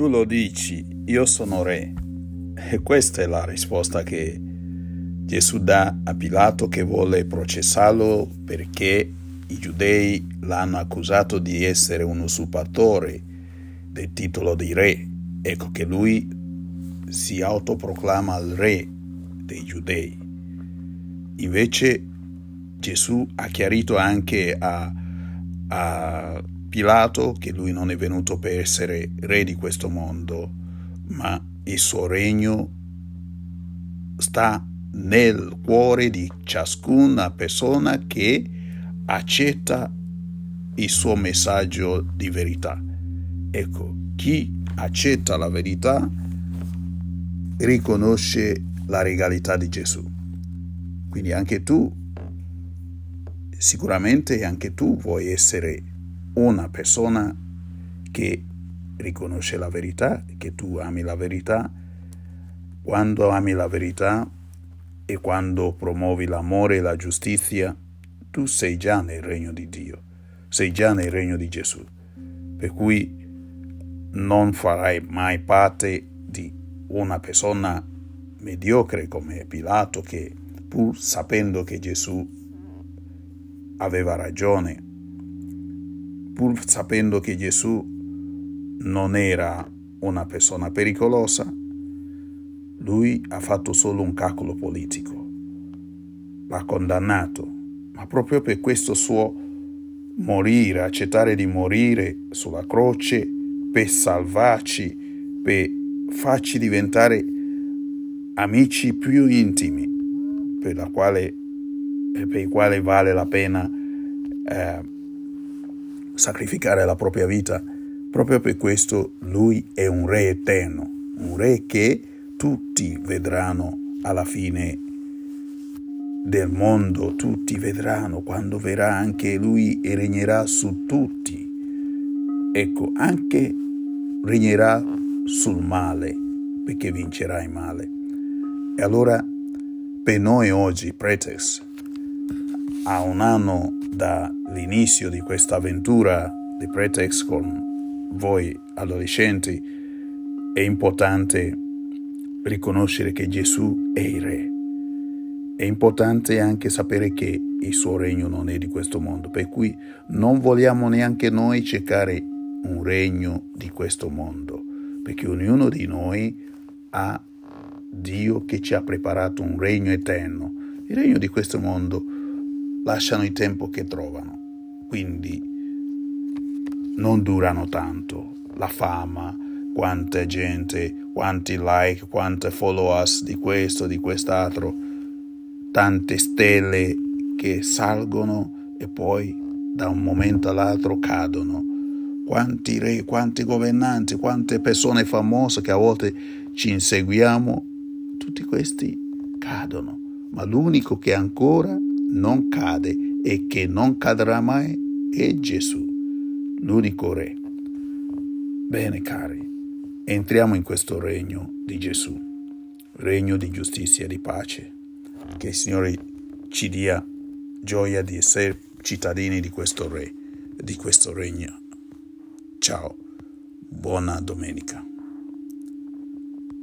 Tu lo dici, io sono re. E questa è la risposta che Gesù dà a Pilato che vuole processarlo perché i giudei l'hanno accusato di essere un usurpatore del titolo di re. Ecco che lui si autoproclama il re dei giudei. Invece Gesù ha chiarito anche a, a Pilato che lui non è venuto per essere re di questo mondo, ma il suo regno sta nel cuore di ciascuna persona che accetta il suo messaggio di verità. Ecco, chi accetta la verità riconosce la regalità di Gesù. Quindi anche tu, sicuramente anche tu vuoi essere una persona che riconosce la verità, che tu ami la verità, quando ami la verità e quando promuovi l'amore e la giustizia, tu sei già nel regno di Dio, sei già nel regno di Gesù. Per cui non farai mai parte di una persona mediocre come Pilato che pur sapendo che Gesù aveva ragione, pur sapendo che Gesù non era una persona pericolosa, lui ha fatto solo un calcolo politico. L'ha condannato, ma proprio per questo suo morire, accettare di morire sulla croce per salvarci, per farci diventare amici più intimi, per, quale, per i quali vale la pena eh, sacrificare la propria vita. Proprio per questo lui è un re eterno, un re che tutti vedranno alla fine del mondo, tutti vedranno quando verrà anche lui e regnerà su tutti. Ecco, anche regnerà sul male, perché vincerà il male. E allora per noi oggi, Pretex, a un anno dall'inizio di questa avventura di Pretex con voi adolescenti, è importante riconoscere che Gesù è il Re. È importante anche sapere che il suo regno non è di questo mondo, per cui non vogliamo neanche noi cercare un regno di questo mondo, perché ognuno di noi ha Dio che ci ha preparato un regno eterno. Il regno di questo mondo lasciano il tempo che trovano, quindi non durano tanto. La fama, quanta gente, quanti like, quante followers di questo, di quest'altro, tante stelle che salgono e poi da un momento all'altro cadono. Quanti re, quanti governanti, quante persone famose che a volte ci inseguiamo, tutti questi cadono, ma l'unico che ancora non cade e che non cadrà mai è Gesù, l'unico Re. Bene cari, entriamo in questo regno di Gesù, regno di giustizia e di pace. Che il Signore ci dia gioia di essere cittadini di questo Re, di questo regno. Ciao, buona domenica.